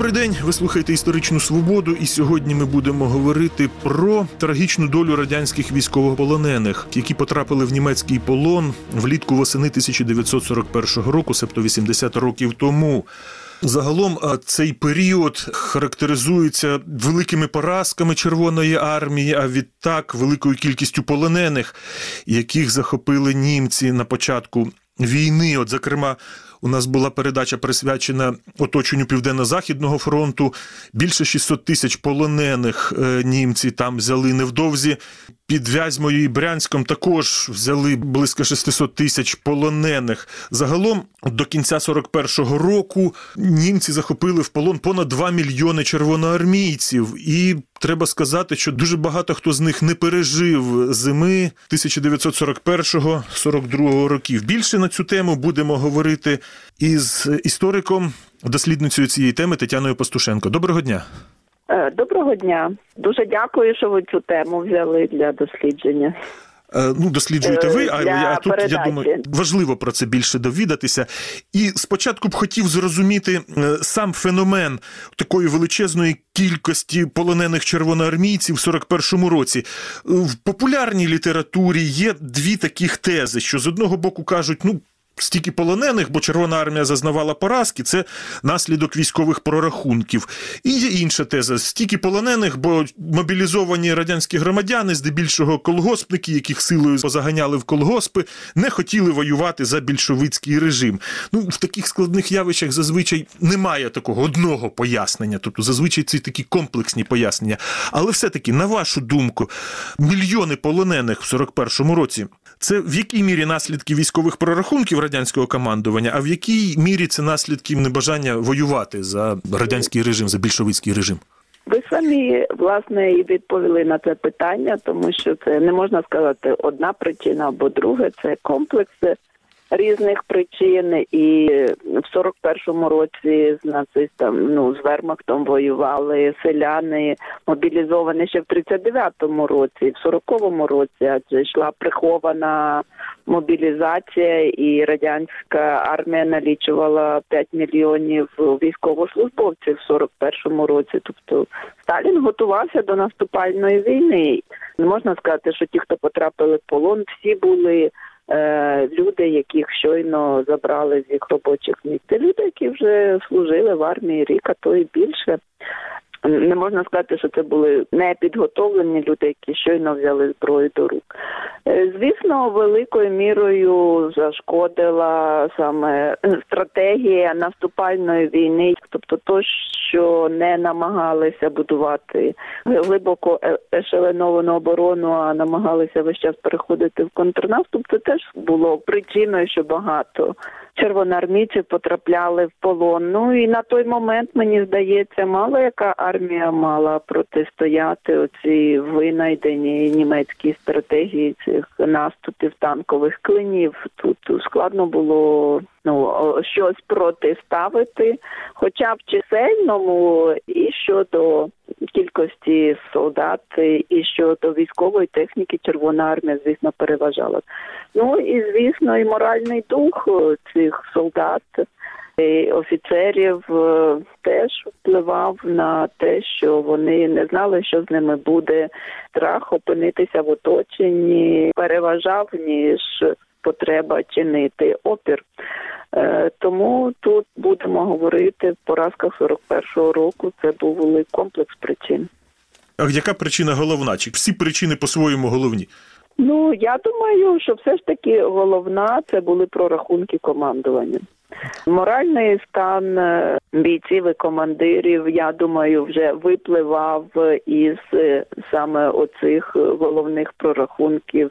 Добрий день. Ви слухаєте історичну свободу, і сьогодні ми будемо говорити про трагічну долю радянських військовополонених, які потрапили в німецький полон влітку восени 1941 року, себто 80 років тому. Загалом цей період характеризується великими поразками Червоної армії, а відтак великою кількістю полонених, яких захопили німці на початку війни. От, зокрема, у нас була передача присвячена оточенню Південно-Західного фронту. Більше 600 тисяч полонених е, німці там взяли невдовзі. Під Вязьмою і Брянськом також взяли близько 600 тисяч полонених. Загалом до кінця 41-го року німці захопили в полон понад 2 мільйони червоноармійців. І треба сказати, що дуже багато хто з них не пережив зими 1941-42 років. Більше на цю тему будемо говорити із істориком, дослідницею цієї теми Тетяною Пастушенко. Доброго дня. Е, Доброго дня. Дуже дякую, що ви цю тему взяли для дослідження. Е, Ну, досліджуєте ви, а я тут я думаю, важливо про це більше довідатися. І спочатку б хотів зрозуміти е, сам феномен такої величезної кількості полонених червоноармійців в 41-му році. Е, В популярній літературі є дві таких тези, що з одного боку кажуть, ну. Стільки полонених, бо Червона армія зазнавала поразки, це наслідок військових прорахунків. І є інша теза: стільки полонених, бо мобілізовані радянські громадяни, здебільшого колгоспники, яких силою позаганяли в колгоспи, не хотіли воювати за більшовицький режим. Ну, в таких складних явищах зазвичай немає такого одного пояснення. Тобто, зазвичай це такі комплексні пояснення. Але все-таки, на вашу думку, мільйони полонених в 41-му році. Це в якій мірі наслідки військових прорахунків радянського командування, а в якій мірі це наслідки небажання воювати за радянський режим, за більшовицький режим? Ви самі власне і відповіли на це питання, тому що це не можна сказати одна причина або друга, це комплекс різних причин. І в 41-му році з нацистом, ну з вермахтом воювали селяни, мобілізовані ще в 39-му році, в 40-му році, адже йшла прихована мобілізація, і радянська армія налічувала 5 мільйонів військовослужбовців в 41-му році. Тобто Сталін готувався до наступальної війни. Не можна сказати, що ті, хто потрапили в полон, всі були люди, яких щойно забрали з їх робочих місць. Це люди, які вже служили в армії рік, а то і більше. Не можна сказати, що це були непідготовлені люди, які щойно взяли зброю до рук. Е, Звісно, великою мірою зашкодила саме стратегія наступальної війни, тобто то, що не намагалися будувати глибоко е- ешеленовану оборону, а намагалися весь час переходити в контрнаступ. Це теж було причиною, що багато червоноармійців потрапляли в полон. Ну і на той момент мені здається, мало яка армія мала протистояти оцій винайденій німецькій стратегії цих наступів танкових клинів. Тут складно було ну щось протиставити, хоча в чисельному і щодо кількості солдат, і щодо військової техніки Червона армія, звісно, переважала. Ну і звісно, і моральний дух цих солдат. і Офіцерів е, теж впливав на те, що вони не знали, що з ними буде. Страх опинитися в оточенні переважав ніж потреба чинити опір. Е, Тому тут будемо говорити в поразках 41-го року. Це був великий комплекс причин. А яка причина головна? Чи всі причини по-своєму головні? Ну я думаю, що все ж таки головна це були прорахунки командування. Моральний стан е, бійців і командирів, я думаю, вже випливав із е, саме оцих головних прорахунків,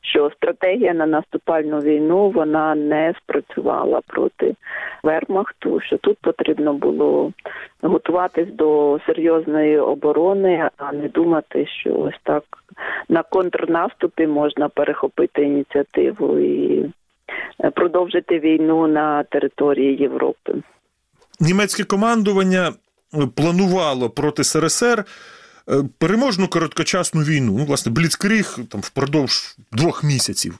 що стратегія на наступальну війну вона не спрацювала проти Вермахту. Що тут потрібно було готуватись до серйозної оборони, а не думати, що ось так на контрнаступі можна перехопити ініціативу і продовжити війну на території Європи. Німецьке командування планувало проти СРСР е, переможну короткочасну війну, ну, власне, бліцкриг там впродовж двох місяців.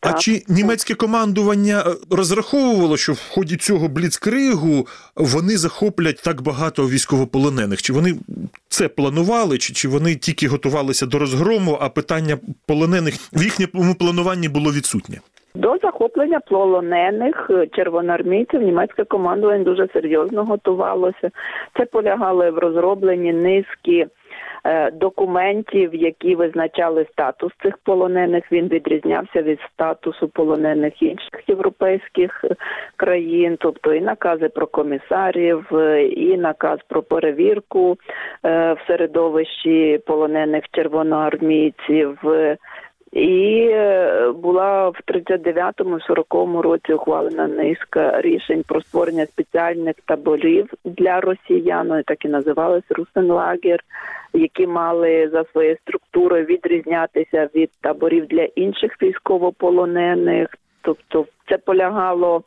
А Так. чи німецьке командування е, розраховувало, що в ході цього бліцкригу вони захоплять так багато військовополонених? Чи вони це планували, чи, чи вони тільки готувалися до розгрому, а питання полонених в їхньому плануванні було відсутнє? До захоплення полонених е, червоноармійців німецьке командування дуже серйозно готувалося. Це полягало в розробленні низки е, документів, які визначали статус цих полонених. Він відрізнявся від статусу полонених інших європейських е, країн, тобто і накази про комісарів, е, і наказ про перевірку е, в середовищі полонених червоноармійців. І е, була в 39-му, 40-му році ухвалена низка рішень про створення спеціальних таборів для росіян, вони так і називалися Русенлагер, які мали за своєю структурою відрізнятися від таборів для інших військовополонених. Тобто це полягало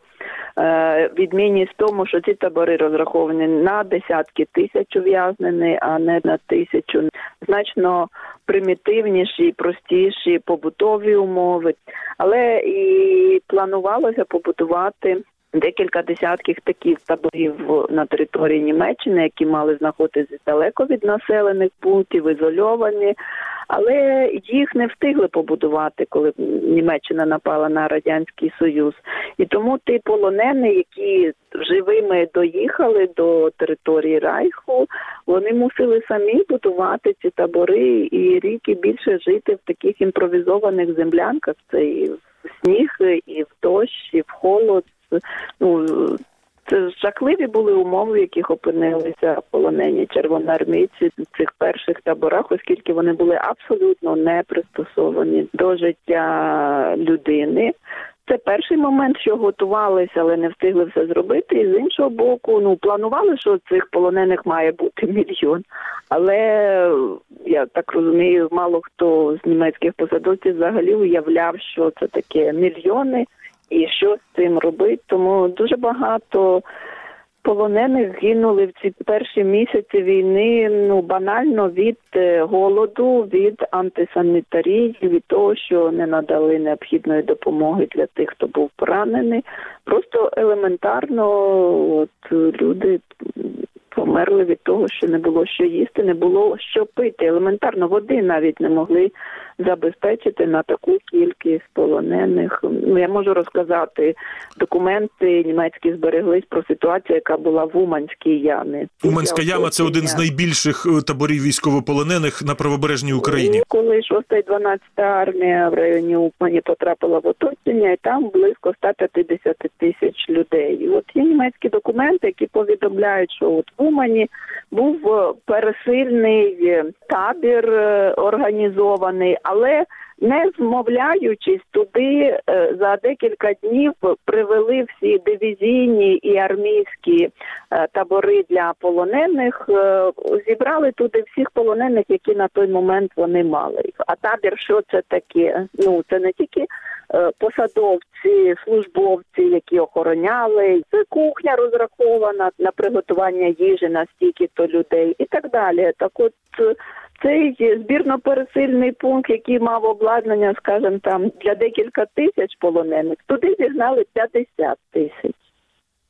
е, відмінність в тому, що ці табори розраховані на десятки тисяч ув'язнених, а не на тисячу. Значно примітивніші, простіші побутові умови, але і планувалося побудувати. Декілька десятків таких таборів на території Німеччини, які мали знаходитися далеко від населених пунктів, ізольовані, але їх не встигли побудувати, коли Німеччина напала на радянський союз. І тому ті полонені, які живими доїхали до території Райху, вони мусили самі будувати ці табори і рік і більше жити в таких імпровізованих землянках. Це і в сніг, і в дощ, і в холод. Ну це жахливі були умови, в яких опинилися полонені червоноармійці в цих перших таборах, оскільки вони були абсолютно не пристосовані до життя людини. Це перший момент, що готувалися, але не встигли все зробити. І з іншого боку, ну планували, що цих полонених має бути мільйон. Але я так розумію, мало хто з німецьких посадовців взагалі уявляв, що це таке мільйони і що з цим робити. Тому дуже багато полонених гинули в ці перші місяці війни. Ну банально від е, голоду, від антисанітарії, від того, що не надали необхідної допомоги для тих, хто був поранений. Просто елементарно, от люди. Померли від того, що не було що їсти, не було що пити. Елементарно води навіть не могли забезпечити на таку кількість полонених. Ну я можу розказати документи німецькі збереглись про ситуацію, яка була в Уманській ямі. Уманська яма це один з найбільших е, таборів військовополонених на правобережній Україні. і коли 6 і 12 армія в районі Умані потрапила в оточення, і там близько 150 тисяч людей. І от є німецькі документи, які повідомляють, що от в Умані був е, пересильний е, табір е, організований, але не змовляючись туди е, за декілька днів привели всі дивізійні і армійські е, табори для полонених, е, зібрали туди всіх полонених, які на той момент вони мали. А табір, що це таке? Ну це не тільки посадовці, службовці, які охороняли, це кухня розрахована на приготування їжі на стільки-то людей і так далі. Так от цей збірно-пересильний пункт, який мав обладнання, скажімо, там для декілька тисяч полонених, туди зігнали 50 тисяч.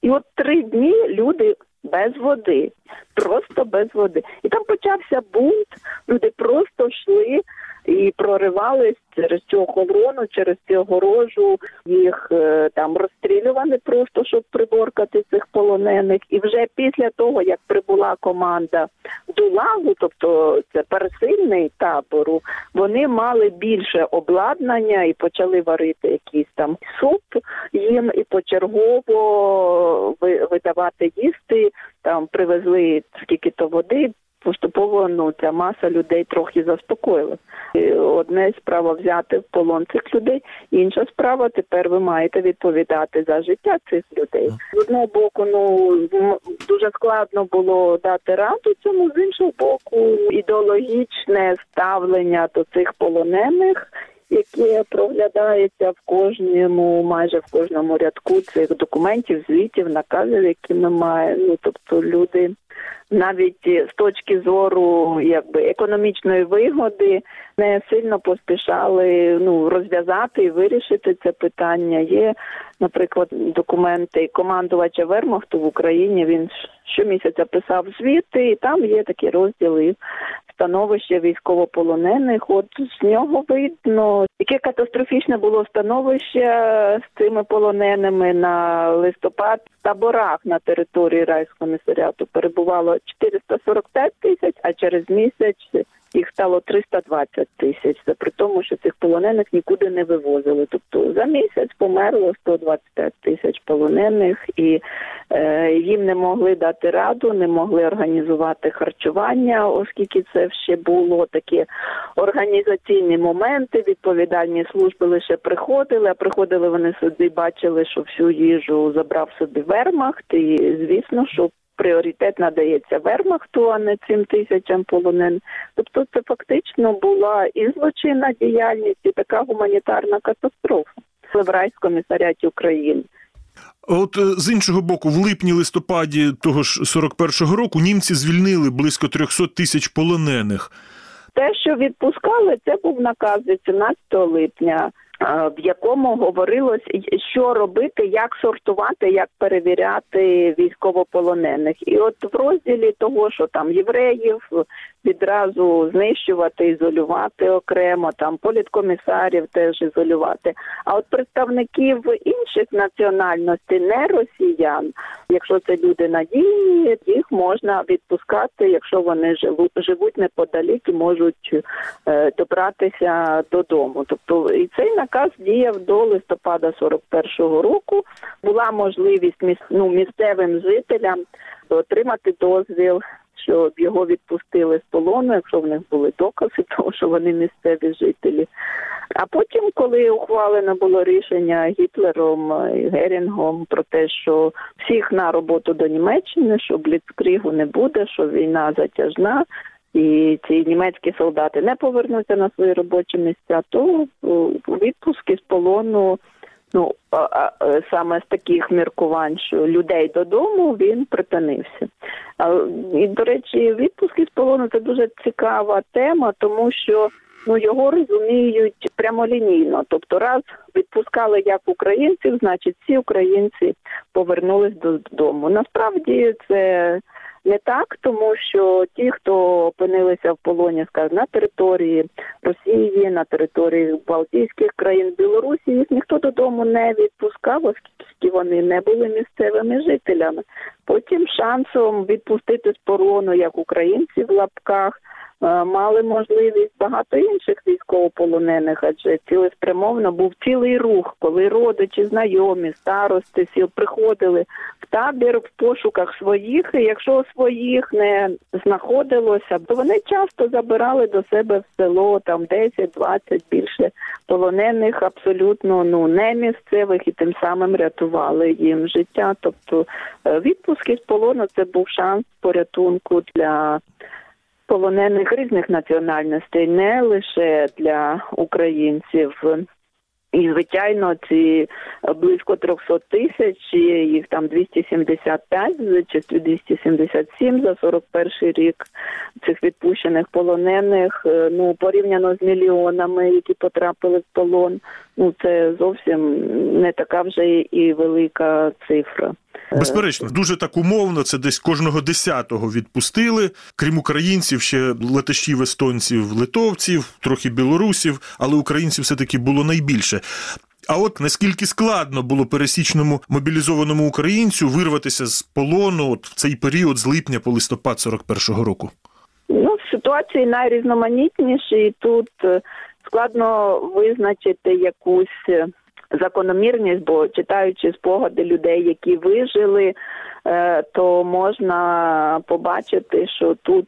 І от три дні люди без води, просто без води. І там почався бунт, люди просто йшли і проривались через цю охорону, через цю огорожу, їх е, там розстрілювали просто, щоб приборкати цих полонених. І вже після того, як прибула команда Дулагу, тобто це пересильний табору, вони мали більше обладнання і почали варити якийсь там суп їм і почергово видавати їсти. Там привезли скільки то води. Поступово ну ця маса людей трохи заспокоїла. Одне справа взяти в полон цих людей, інша справа тепер ви маєте відповідати за життя цих людей. З одного боку, ну дуже складно було дати раду цьому, з іншого боку, ідеологічне ставлення до цих полонених яке проглядається в кожному, майже в кожному рядку цих документів, звітів, наказів, які ми маємо. Ну тобто люди навіть з точки зору якби економічної вигоди не сильно поспішали ну розв'язати і вирішити це питання. Є, наприклад, документи командувача Вермахту в Україні. Він щомісяця писав звіти, і там є такі розділи становище військовополонених. От з нього видно, яке катастрофічне було становище з цими полоненими на листопад в таборах на території райського комісаріату перебувало 445 тисяч, а через місяць їх стало 320 тисяч. Це при тому, що цих полонених нікуди не вивозили. Тобто за місяць померло 125 тисяч полонених, і е, їм не могли дати раду, не могли організувати харчування, оскільки це ще було такі організаційні моменти. Відповідальні служби лише приходили, а приходили вони сюди, бачили, що всю їжу забрав собі вермахт, і звісно, що пріоритет надається Вермахту, а не цим тисячам полонених. Тобто це фактично була і злочинна діяльність, і така гуманітарна катастрофа в Єврейськомісаріаті України. От е, з іншого боку, в липні-листопаді того ж 41-го року німці звільнили близько 300 тисяч полонених. Те, що відпускали, це був наказ 18 липня. В якому говорилось, що робити, як сортувати, як перевіряти військовополонених, і от в розділі того, що там євреїв відразу знищувати, ізолювати окремо, там політкомісарів теж ізолювати. А от представників інших національностей, не росіян, якщо це люди надійні, їх можна відпускати, якщо вони живуть живуть неподалік і можуть е, добратися додому. Тобто і цей наказ діяв до листопада 41-го року. Була можливість міс, ну, місцевим жителям отримати дозвіл щоб його відпустили з полону, якщо в них були докази, того що вони місцеві жителі. А потім, коли ухвалено було рішення Гітлером і Герінгом про те, що всіх на роботу до Німеччини, що бліцкрігу не буде, що війна затяжна. І ці німецькі солдати не повернуться на свої робочі місця, то відпуски з полону ну саме з таких міркувань, що людей додому він припинився. І, до речі, відпуск із полону це дуже цікава тема, тому що ну його розуміють прямолінійно. Тобто, раз відпускали як українців, значить всі українці повернулись додому. Насправді це не так, тому що ті, хто опинилися в полоні, скажімо, на території Росії, на території Балтійських країн Білорусі, їх ніхто додому не відпускав, оскільки вони не були місцевими жителями. Потім шансом відпустити з полону як українці в лапках. Е, мали можливість багато інших військовополонених, адже цілеспрямовно був цілий рух, коли родичі, знайомі, старости всі приходили в табір в пошуках своїх. і Якщо своїх не знаходилося, то вони часто забирали до себе в село там 10-20 більше полонених, абсолютно ну не місцевих, і тим самим рятували їм життя. Тобто е, відпуски з полону це був шанс порятунку для полонених різних національностей, не лише для українців. І, звичайно, ці близько 300 тисяч, їх там 275 чи 277 за 41 рік цих відпущених полонених. Е, ну порівняно з мільйонами, які потрапили в полон. Ну це зовсім не така вже і велика цифра. Безперечно, дуже так умовно. Це десь кожного десятого відпустили. Крім українців, ще летачів, естонців, литовців, трохи білорусів, але українців все таки було найбільше. А от наскільки складно було пересічному мобілізованому українцю вирватися з полону от в цей період з липня по листопад 41-го року? Ну, ситуації найрізноманітніші, і тут е, складно визначити якусь е, закономірність, бо читаючи спогади людей, які вижили, е, то можна побачити, що тут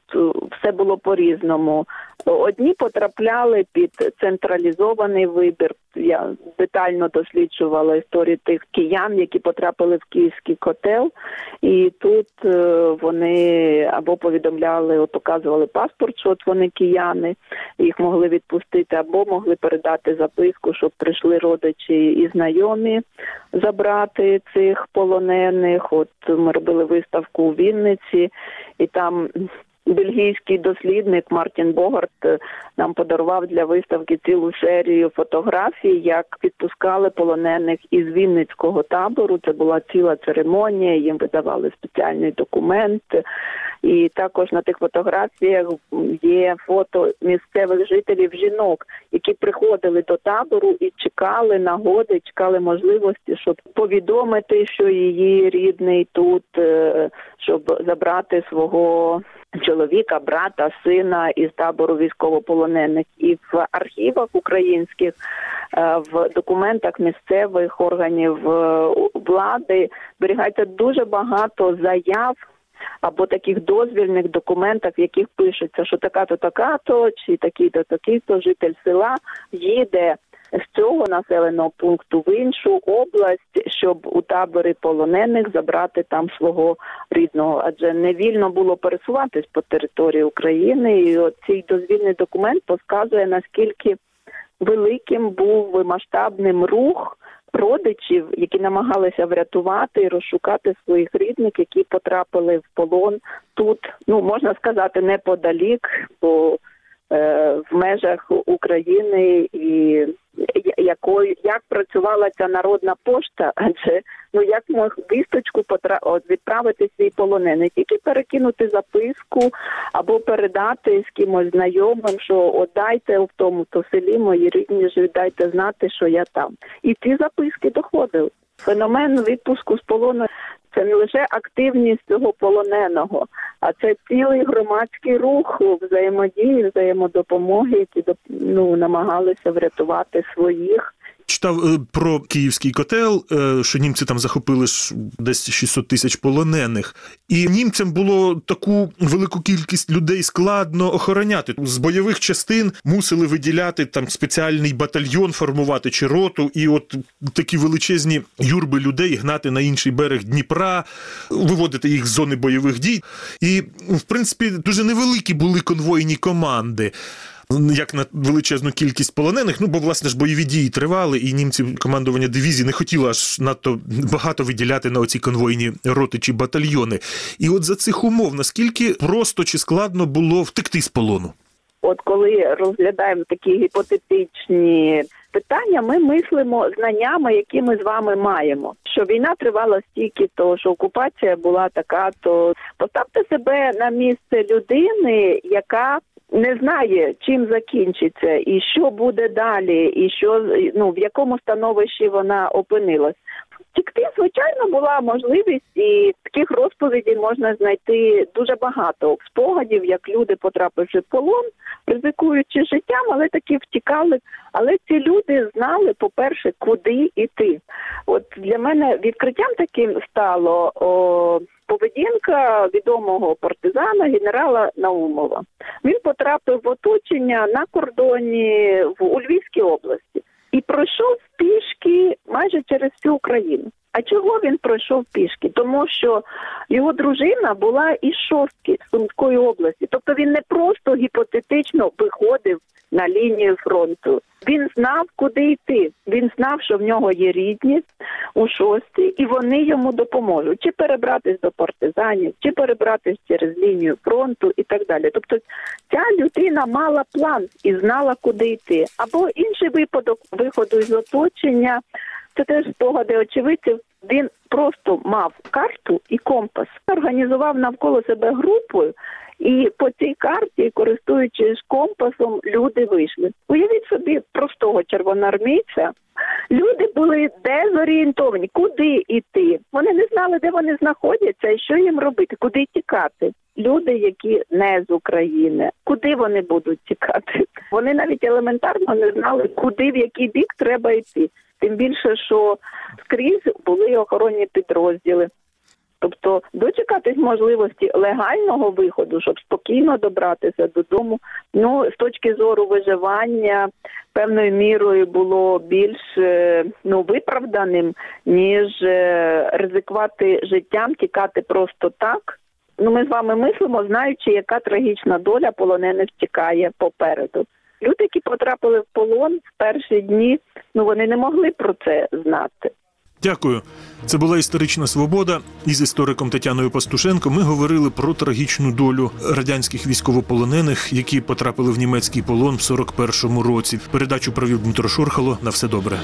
все було по-різному. Одні потрапляли під централізований вибір. Я детально досліджувала історію тих киян, які потрапили в київський котел, і тут е, вони або повідомляли, от показували паспорт, що от вони кияни, їх могли відпустити, або могли передати записку, щоб прийшли родичі і знайомі забрати цих полонених. От ми робили виставку у Вінниці, і там бельгійський дослідник Мартін Богарт е, нам подарував для виставки цілу серію фотографій, як відпускали полонених із Вінницького табору. Це була ціла церемонія. Їм видавали спеціальний документ. І також на тих фотографіях є фото місцевих жителів жінок, які приходили до табору і чекали нагоди, чекали можливості, щоб повідомити, що її рідний тут, е, щоб забрати свого чоловіка, брата, сина із табору військовополонених, і в архівах українських е, в документах місцевих органів е, влади зберігається дуже багато заяв. Або таких дозвільних документах, в яких пишеться, що така-то така-то, чи такий-то такий-то житель села їде з цього населеного пункту в іншу область, щоб у табори полонених забрати там свого рідного, адже не вільно було пересуватись по території України. І цей дозвільний документ показує наскільки великим був масштабним рух. Родичів, які намагалися врятувати і розшукати своїх рідних, які потрапили в полон тут, ну можна сказати, неподалік, бо в межах України і якою як працювала ця народна пошта, адже ну як мог вісточку потра... відправити свій полонений, тільки перекинути записку або передати з кимось знайомим, що от дайте в тому то селі мої рідні ж дайте знати, що я там, і ці записки доходили. Феномен відпуску з полону це не лише активність цього полоненого, а це цілий громадський рух взаємодії, взаємодопомоги, які ну, намагалися врятувати своїх. Читав е, про київський котел, е, що німці там захопили десь 600 тисяч полонених, і німцям було таку велику кількість людей складно охороняти. З бойових частин мусили виділяти там спеціальний батальйон формувати чи роту, і от такі величезні юрби людей гнати на інший берег Дніпра, виводити їх з зони бойових дій. І в принципі дуже невеликі були конвойні команди як на величезну кількість полонених. Ну бо власне ж бойові дії тривали, і німці командування дивізії не хотіло аж надто багато виділяти на оці конвойні роти чи батальйони. І от за цих умов наскільки просто чи складно було втекти з полону? От коли розглядаємо такі гіпотетичні питання, ми мислимо знаннями, які ми з вами маємо. Що війна тривала стільки, то що окупація була така, то поставте себе на місце людини, яка не знає, чим закінчиться, і що буде далі, і що ну в якому становищі вона опинилась. Втікти, звичайно, була можливість, і таких розповідей можна знайти дуже багато спогадів, як люди, потрапивши в полон, ризикуючи життям, але таки втікали. Але ці люди знали, по-перше, куди йти. От для мене відкриттям таким стало о, поведінка відомого партизана генерала Наумова. Він потрапив в оточення на кордоні в у Львівській області і пройшов пішки майже через всю Україну. А чого він пройшов пішки? Тому що його дружина була із шостки Сумської області, тобто він не просто гіпотетично виходив на лінію фронту. Він знав, куди йти. Він знав, що в нього є рідні у шостій, і вони йому допоможуть чи перебратись до партизанів, чи перебратись через лінію фронту і так далі. Тобто ця людина мала план і знала, куди йти. Або інший випадок виходу із оточення. Це теж спогади очевидців. Він просто мав карту і компас, організував навколо себе групою, і по цій карті, користуючись компасом, люди вийшли. Уявіть собі простого червоноармійця. Люди були дезорієнтовані, куди йти. Вони не знали, де вони знаходяться і що їм робити, куди тікати. Люди, які не з України, куди вони будуть тікати? Вони навіть елементарно не знали, куди в який бік треба йти. Тим більше, що скрізь були охоронні підрозділи. Тобто дочекатись можливості легального виходу, щоб спокійно добратися додому. Ну з точки зору виживання певною мірою було більш е, ну виправданим, ніж е, ризикувати життям, тікати просто так. Ну, ми з вами мислимо, знаючи, яка трагічна доля полонених чекає попереду. Люди, які потрапили в полон в перші дні, ну вони не могли про це знати. Дякую. Це була історична свобода. Із істориком Тетяною Пастушенко ми говорили про трагічну долю радянських військовополонених, які потрапили в німецький полон в 41-му році. Передачу провів Дмитро Шорхало. На все добре.